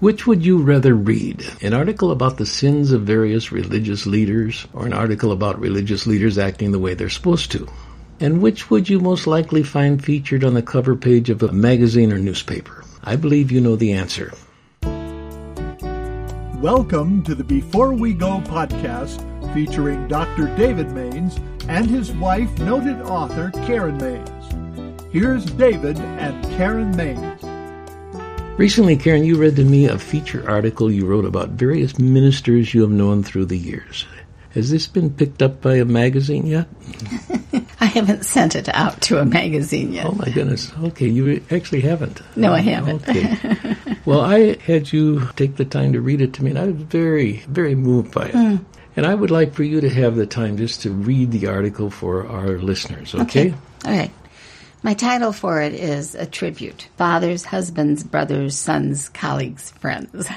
Which would you rather read? An article about the sins of various religious leaders or an article about religious leaders acting the way they're supposed to? And which would you most likely find featured on the cover page of a magazine or newspaper? I believe you know the answer. Welcome to the Before We Go podcast featuring Dr. David Mains and his wife, noted author Karen Mains. Here's David and Karen Mains. Recently, Karen, you read to me a feature article you wrote about various ministers you have known through the years. Has this been picked up by a magazine yet? I haven't sent it out to a magazine yet. Oh my goodness. Okay, you actually haven't. No, I haven't. Okay. well, I had you take the time to read it to me, and I was very, very moved by it. Mm. And I would like for you to have the time just to read the article for our listeners, okay? okay. All right. My title for it is A Tribute Fathers, Husbands, Brothers, Sons, Colleagues, Friends.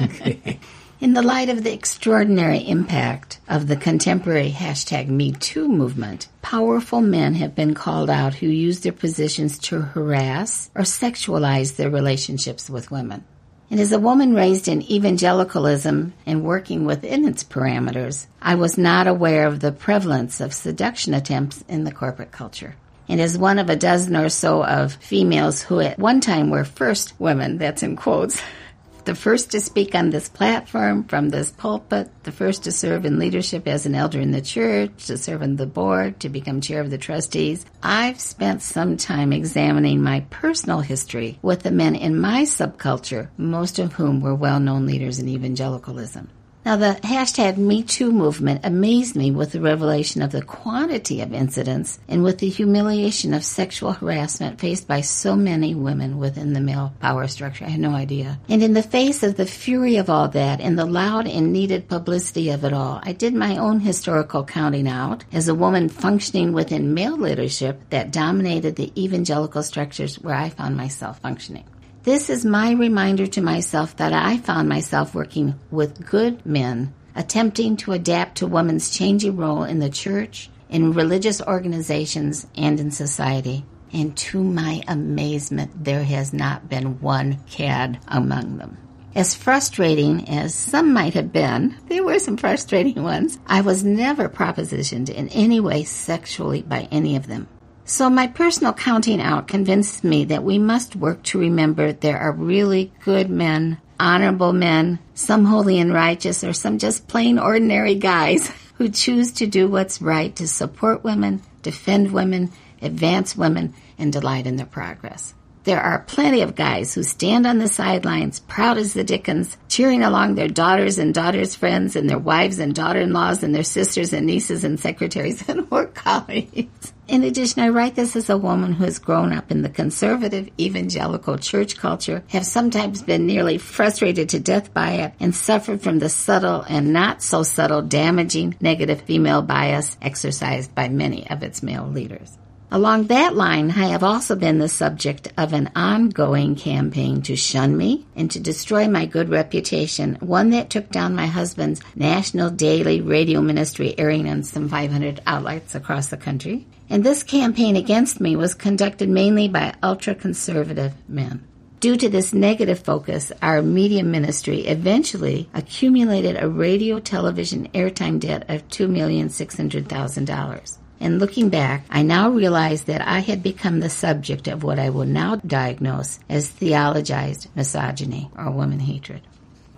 okay. In the light of the extraordinary impact of the contemporary hashtag MeToo movement, powerful men have been called out who use their positions to harass or sexualize their relationships with women. And as a woman raised in evangelicalism and working within its parameters, I was not aware of the prevalence of seduction attempts in the corporate culture and is one of a dozen or so of females who at one time were first women, that's in quotes, the first to speak on this platform from this pulpit, the first to serve in leadership as an elder in the church, to serve on the board, to become chair of the trustees. I've spent some time examining my personal history with the men in my subculture, most of whom were well known leaders in evangelicalism. Now, the hashtag MeToo movement amazed me with the revelation of the quantity of incidents and with the humiliation of sexual harassment faced by so many women within the male power structure. I had no idea. And in the face of the fury of all that and the loud and needed publicity of it all, I did my own historical counting out as a woman functioning within male leadership that dominated the evangelical structures where I found myself functioning. This is my reminder to myself that I found myself working with good men, attempting to adapt to women's changing role in the church, in religious organizations, and in society. And to my amazement, there has not been one cad among them. As frustrating as some might have been, there were some frustrating ones, I was never propositioned in any way sexually by any of them. So my personal counting out convinced me that we must work to remember there are really good men, honorable men, some holy and righteous, or some just plain ordinary guys who choose to do what's right to support women, defend women, advance women, and delight in their progress. There are plenty of guys who stand on the sidelines, proud as the Dickens, cheering along their daughters and daughters' friends and their wives and daughter-in-laws and their sisters and nieces and secretaries and work colleagues. In addition, I write this as a woman who has grown up in the conservative evangelical church culture, have sometimes been nearly frustrated to death by it, and suffered from the subtle and not so subtle damaging negative female bias exercised by many of its male leaders. Along that line, I have also been the subject of an ongoing campaign to shun me and to destroy my good reputation, one that took down my husband's national daily radio ministry airing on some 500 outlets across the country. And this campaign against me was conducted mainly by ultra conservative men. Due to this negative focus, our media ministry eventually accumulated a radio television airtime debt of $2,600,000. And looking back, I now realize that I had become the subject of what I will now diagnose as theologized misogyny or woman hatred.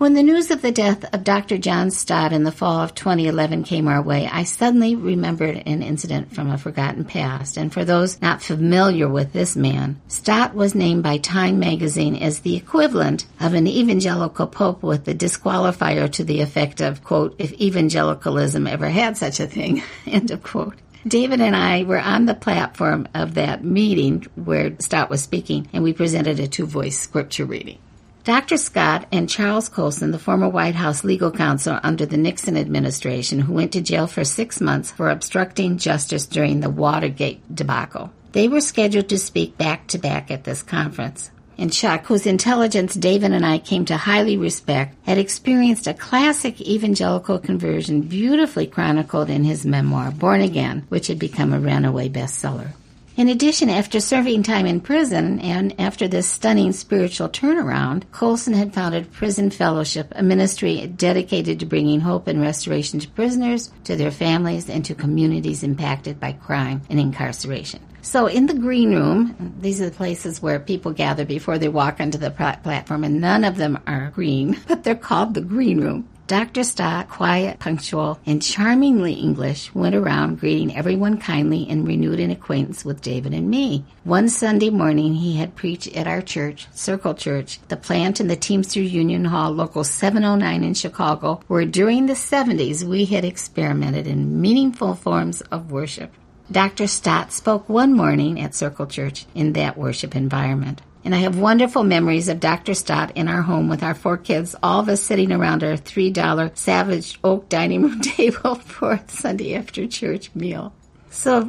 When the news of the death of Dr. John Stott in the fall of 2011 came our way, I suddenly remembered an incident from a forgotten past. And for those not familiar with this man, Stott was named by Time magazine as the equivalent of an evangelical pope with the disqualifier to the effect of, quote, if evangelicalism ever had such a thing, end of quote. David and I were on the platform of that meeting where Stott was speaking, and we presented a two voice scripture reading. Dr. Stott and Charles Colson, the former White House legal counsel under the Nixon administration, who went to jail for six months for obstructing justice during the Watergate debacle. They were scheduled to speak back to back at this conference and Chuck, whose intelligence David and I came to highly respect, had experienced a classic evangelical conversion beautifully chronicled in his memoir, Born Again, which had become a runaway bestseller. In addition, after serving time in prison and after this stunning spiritual turnaround, Colson had founded Prison Fellowship, a ministry dedicated to bringing hope and restoration to prisoners, to their families, and to communities impacted by crime and incarceration. So, in the green room, these are the places where people gather before they walk onto the platform, and none of them are green, but they're called the green room. Dr. Stott, quiet, punctual, and charmingly English, went around greeting everyone kindly and renewed an acquaintance with David and me. One Sunday morning, he had preached at our church, Circle Church, the plant in the Teamster Union Hall, Local 709 in Chicago, where during the 70s we had experimented in meaningful forms of worship. Dr. Stott spoke one morning at Circle Church in that worship environment. And I have wonderful memories of Dr. Stott in our home with our four kids, all of us sitting around our $3 Savage Oak dining room table for Sunday after church meal. So,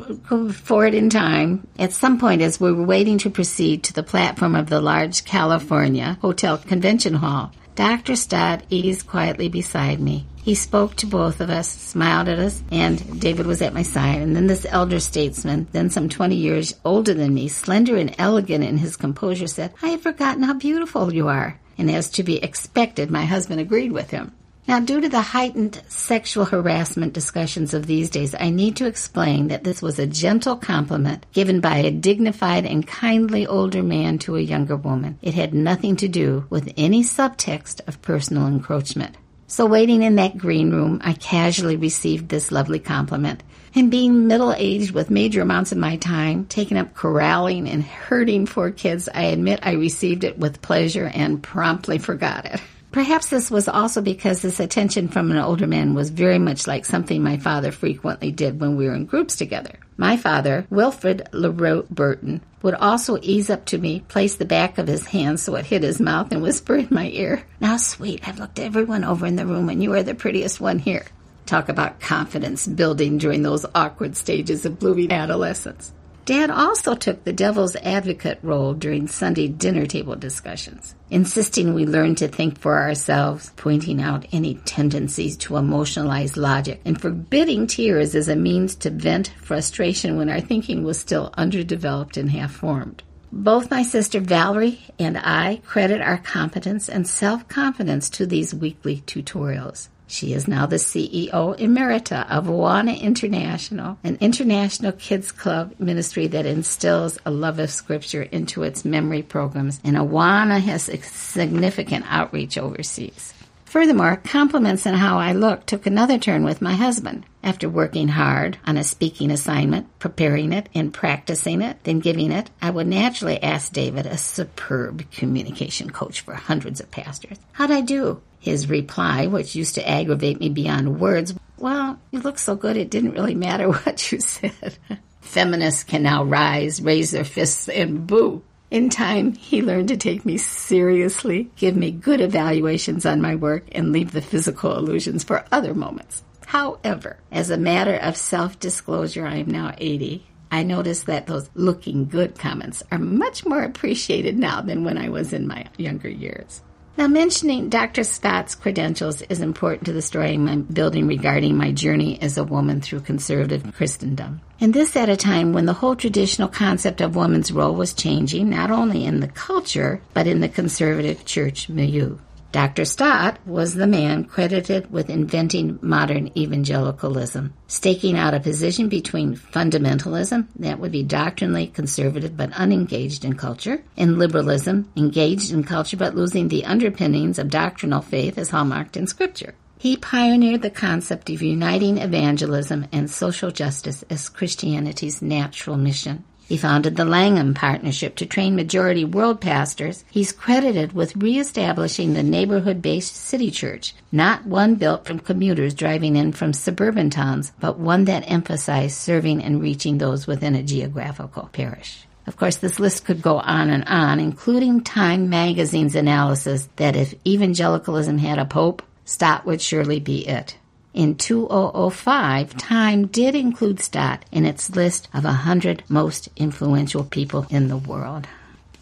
forward in time, at some point as we were waiting to proceed to the platform of the large California Hotel Convention Hall, Dr. Stott eased quietly beside me. He spoke to both of us, smiled at us, and David was at my side. And then this elder statesman, then some 20 years older than me, slender and elegant in his composure, said, I have forgotten how beautiful you are. And as to be expected, my husband agreed with him. Now, due to the heightened sexual harassment discussions of these days, I need to explain that this was a gentle compliment given by a dignified and kindly older man to a younger woman. It had nothing to do with any subtext of personal encroachment. So, waiting in that green room, I casually received this lovely compliment. And being middle aged with major amounts of my time taken up corralling and herding four kids, I admit I received it with pleasure and promptly forgot it. Perhaps this was also because this attention from an older man was very much like something my father frequently did when we were in groups together. My father, Wilfred LaRoe Burton, would also ease up to me, place the back of his hand so it hit his mouth, and whisper in my ear, Now, sweet, I've looked everyone over in the room, and you are the prettiest one here. Talk about confidence building during those awkward stages of blooming adolescence. Dad also took the devil's advocate role during Sunday dinner table discussions, insisting we learn to think for ourselves, pointing out any tendencies to emotionalize logic, and forbidding tears as a means to vent frustration when our thinking was still underdeveloped and half formed. Both my sister Valerie and I credit our competence and self confidence to these weekly tutorials. She is now the CEO emerita of Awana International, an international kids club ministry that instills a love of scripture into its memory programs, and Awana has a significant outreach overseas. Furthermore, compliments on how I look took another turn with my husband. After working hard on a speaking assignment, preparing it, and practicing it, then giving it, I would naturally ask David, a superb communication coach for hundreds of pastors, how'd I do? His reply, which used to aggravate me beyond words, well, you look so good it didn't really matter what you said. Feminists can now rise, raise their fists, and boo. In time, he learned to take me seriously, give me good evaluations on my work, and leave the physical illusions for other moments. However, as a matter of self disclosure, I am now 80. I notice that those looking good comments are much more appreciated now than when I was in my younger years. Now, mentioning Dr. Stott's credentials is important to the story I'm building regarding my journey as a woman through conservative Christendom. And this at a time when the whole traditional concept of woman's role was changing, not only in the culture, but in the conservative church milieu. Dr. Stott was the man credited with inventing modern evangelicalism, staking out a position between fundamentalism, that would be doctrinally conservative but unengaged in culture, and liberalism, engaged in culture but losing the underpinnings of doctrinal faith as hallmarked in Scripture. He pioneered the concept of uniting evangelism and social justice as Christianity's natural mission. He founded the Langham Partnership to train majority world pastors. He's credited with reestablishing the neighborhood based city church, not one built from commuters driving in from suburban towns, but one that emphasized serving and reaching those within a geographical parish. Of course, this list could go on and on, including Time magazine's analysis that if evangelicalism had a pope, Stott would surely be it. In 2005, Time did include Stott in its list of 100 most influential people in the world.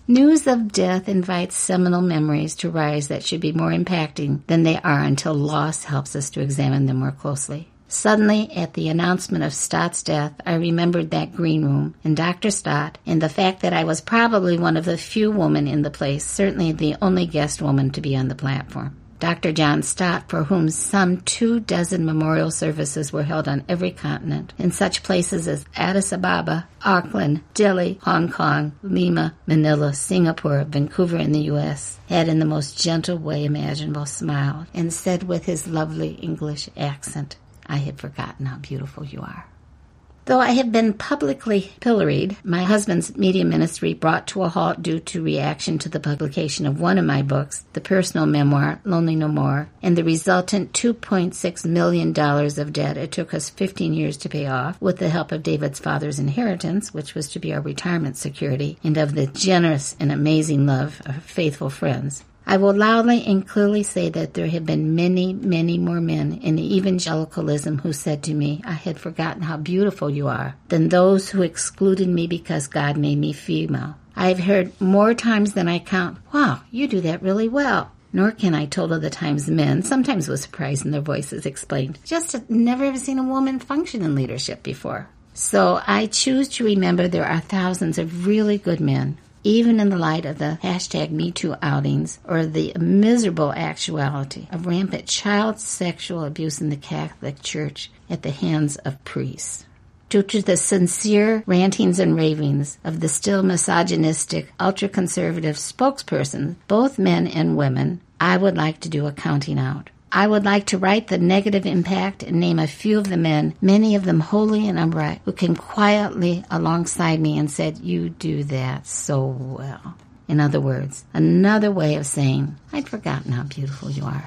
News of death invites seminal memories to rise that should be more impacting than they are until loss helps us to examine them more closely. Suddenly, at the announcement of Stott's death, I remembered that green room and Dr. Stott and the fact that I was probably one of the few women in the place, certainly the only guest woman to be on the platform. Dr. John Stott, for whom some two dozen memorial services were held on every continent, in such places as Addis Ababa, Auckland, Delhi, Hong Kong, Lima, Manila, Singapore, Vancouver and the U.S., had in the most gentle way imaginable smiled and said with his lovely English accent, I had forgotten how beautiful you are. Though I have been publicly pilloried, my husband's media ministry brought to a halt due to reaction to the publication of one of my books, the personal memoir, Lonely No More, and the resultant $2.6 million of debt it took us 15 years to pay off with the help of David's father's inheritance, which was to be our retirement security, and of the generous and amazing love of faithful friends. I will loudly and clearly say that there have been many, many more men in evangelicalism who said to me, I had forgotten how beautiful you are, than those who excluded me because God made me female. I have heard more times than I count, Wow, you do that really well. Nor can I total the times men, sometimes with surprise in their voices, explained, just never have seen a woman function in leadership before. So I choose to remember there are thousands of really good men even in the light of the hashtag MeToo outings or the miserable actuality of rampant child sexual abuse in the Catholic Church at the hands of priests. Due to the sincere rantings and ravings of the still misogynistic, ultra conservative spokesperson, both men and women, I would like to do a counting out. I would like to write the negative impact and name a few of the men, many of them holy and upright, who came quietly alongside me and said, You do that so well. In other words, another way of saying, I'd forgotten how beautiful you are.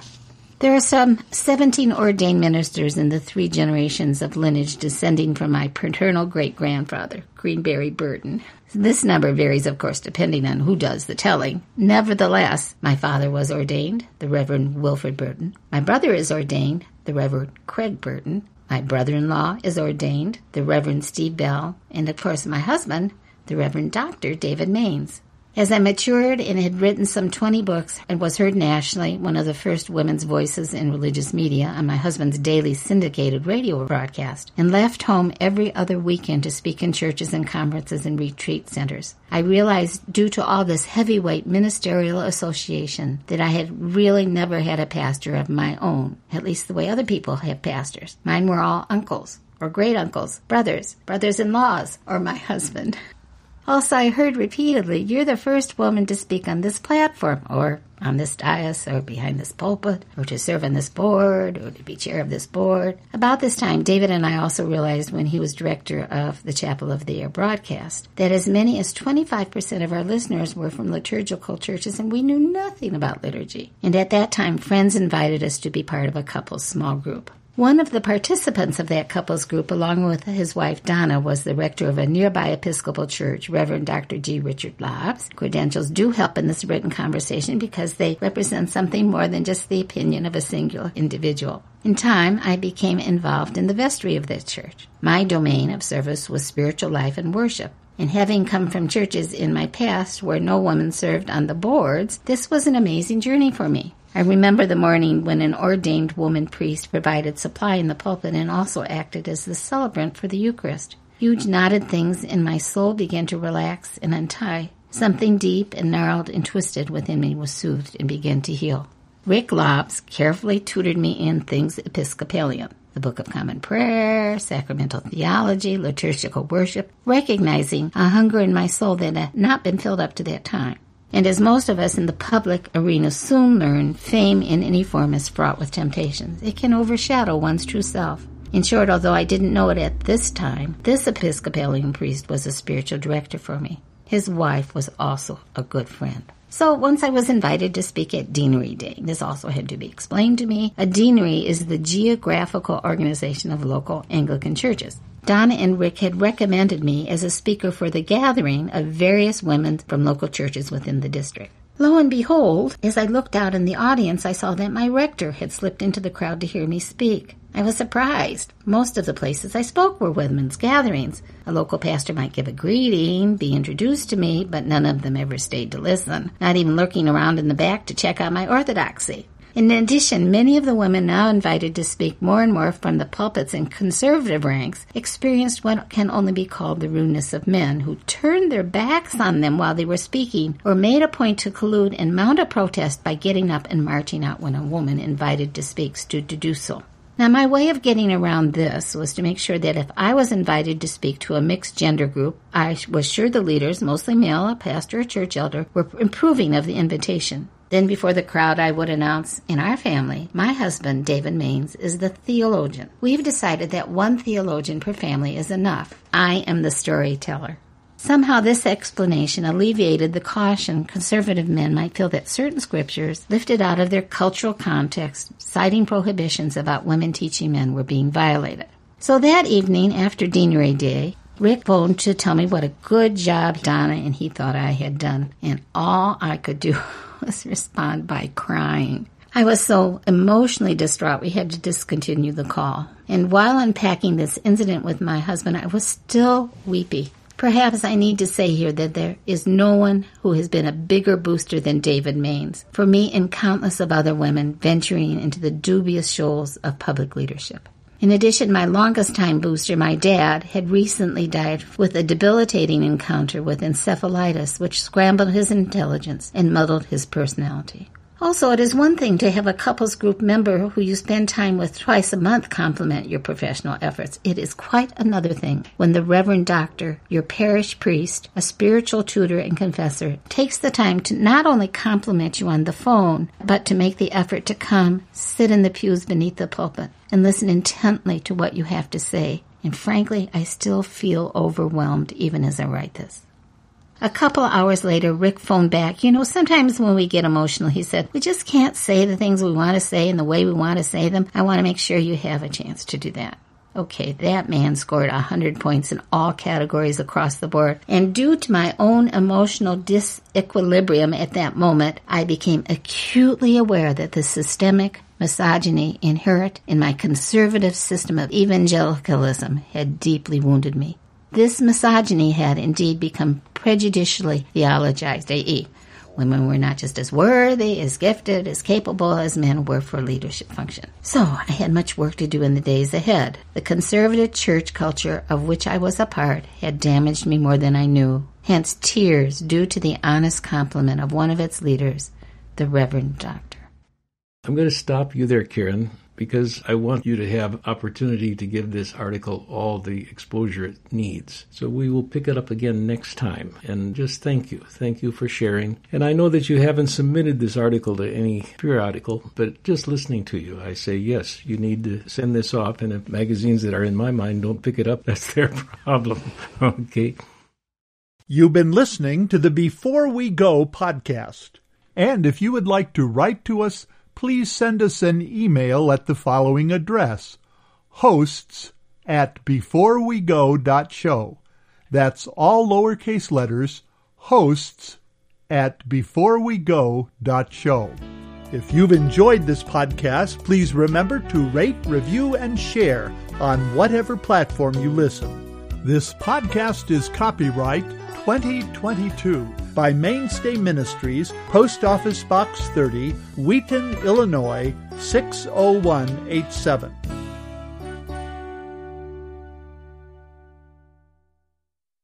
There are some 17 ordained ministers in the three generations of lineage descending from my paternal great grandfather, Greenberry Burton. This number varies, of course, depending on who does the telling. Nevertheless, my father was ordained, the Reverend Wilfred Burton. My brother is ordained, the Reverend Craig Burton. My brother in law is ordained, the Reverend Steve Bell. And of course, my husband, the Reverend Dr. David Mains. As I matured and had written some 20 books and was heard nationally, one of the first women's voices in religious media on my husband's daily syndicated radio broadcast, and left home every other weekend to speak in churches and conferences and retreat centers, I realized due to all this heavyweight ministerial association that I had really never had a pastor of my own, at least the way other people have pastors. Mine were all uncles or great uncles, brothers, brothers in laws, or my husband. Also, I heard repeatedly, you're the first woman to speak on this platform, or on this dais, or behind this pulpit, or to serve on this board, or to be chair of this board. About this time, David and I also realized when he was director of the Chapel of the Air broadcast that as many as 25% of our listeners were from liturgical churches and we knew nothing about liturgy. And at that time, friends invited us to be part of a couple's small group. One of the participants of that couples group, along with his wife Donna, was the rector of a nearby Episcopal church, Reverend Dr. G. Richard Lobbs. Credentials do help in this written conversation because they represent something more than just the opinion of a singular individual. In time, I became involved in the vestry of that church. My domain of service was spiritual life and worship. And having come from churches in my past where no woman served on the boards, this was an amazing journey for me. I remember the morning when an ordained woman priest provided supply in the pulpit and also acted as the celebrant for the Eucharist. Huge knotted things in my soul began to relax and untie. Something deep and gnarled and twisted within me was soothed and began to heal. Rick Lobbs carefully tutored me in things Episcopalian the Book of Common Prayer, sacramental theology, liturgical worship, recognizing a hunger in my soul that had not been filled up to that time. And as most of us in the public arena soon learn, fame in any form is fraught with temptations. It can overshadow one's true self. In short, although I didn't know it at this time, this Episcopalian priest was a spiritual director for me. His wife was also a good friend. So once I was invited to speak at Deanery Day, this also had to be explained to me. A deanery is the geographical organization of local Anglican churches. Donna and Rick had recommended me as a speaker for the gathering of various women from local churches within the district. Lo and behold, as I looked out in the audience, I saw that my rector had slipped into the crowd to hear me speak. I was surprised. Most of the places I spoke were women's gatherings. A local pastor might give a greeting, be introduced to me, but none of them ever stayed to listen, not even lurking around in the back to check out my orthodoxy. In addition, many of the women now invited to speak more and more from the pulpits in conservative ranks experienced what can only be called the rudeness of men who turned their backs on them while they were speaking or made a point to collude and mount a protest by getting up and marching out when a woman invited to speak stood to do so. Now, my way of getting around this was to make sure that if I was invited to speak to a mixed gender group, I was sure the leaders, mostly male, a pastor or church elder, were approving of the invitation. Then, before the crowd, I would announce, In our family, my husband, David Mains, is the theologian. We've decided that one theologian per family is enough. I am the storyteller. Somehow, this explanation alleviated the caution conservative men might feel that certain scriptures, lifted out of their cultural context, citing prohibitions about women teaching men, were being violated. So that evening, after Deanery Day, Rick phoned to tell me what a good job Donna and he thought I had done, and all I could do was respond by crying. I was so emotionally distraught we had to discontinue the call. And while unpacking this incident with my husband, I was still weepy. Perhaps I need to say here that there is no one who has been a bigger booster than David Mains for me and countless of other women venturing into the dubious shoals of public leadership. In addition, my longest time booster, my dad, had recently died with a debilitating encounter with encephalitis, which scrambled his intelligence and muddled his personality. Also, it is one thing to have a couples group member who you spend time with twice a month compliment your professional efforts. It is quite another thing when the Reverend Doctor, your parish priest, a spiritual tutor and confessor, takes the time to not only compliment you on the phone, but to make the effort to come, sit in the pews beneath the pulpit, and listen intently to what you have to say. And frankly, I still feel overwhelmed even as I write this. A couple hours later, Rick phoned back. You know, sometimes when we get emotional, he said, we just can't say the things we want to say in the way we want to say them. I want to make sure you have a chance to do that. Okay, that man scored a 100 points in all categories across the board. And due to my own emotional disequilibrium at that moment, I became acutely aware that the systemic misogyny inherent in my conservative system of evangelicalism had deeply wounded me. This misogyny had indeed become prejudicially theologized, i.e., women were not just as worthy, as gifted, as capable as men were for leadership function. So I had much work to do in the days ahead. The conservative church culture of which I was a part had damaged me more than I knew. Hence tears due to the honest compliment of one of its leaders, the Reverend Doctor. I'm going to stop you there, Karen, because I want you to have opportunity to give this article all the exposure it needs. So we will pick it up again next time. And just thank you. Thank you for sharing. And I know that you haven't submitted this article to any periodical, but just listening to you, I say, yes, you need to send this off. And if magazines that are in my mind don't pick it up, that's their problem. okay. You've been listening to the Before We Go podcast. And if you would like to write to us, please send us an email at the following address hosts at beforewego.show. That's all lowercase letters, hosts at beforewego.show. If you've enjoyed this podcast, please remember to rate, review, and share on whatever platform you listen. This podcast is copyright 2022 by Mainstay Ministries, Post Office Box 30, Wheaton, Illinois 60187.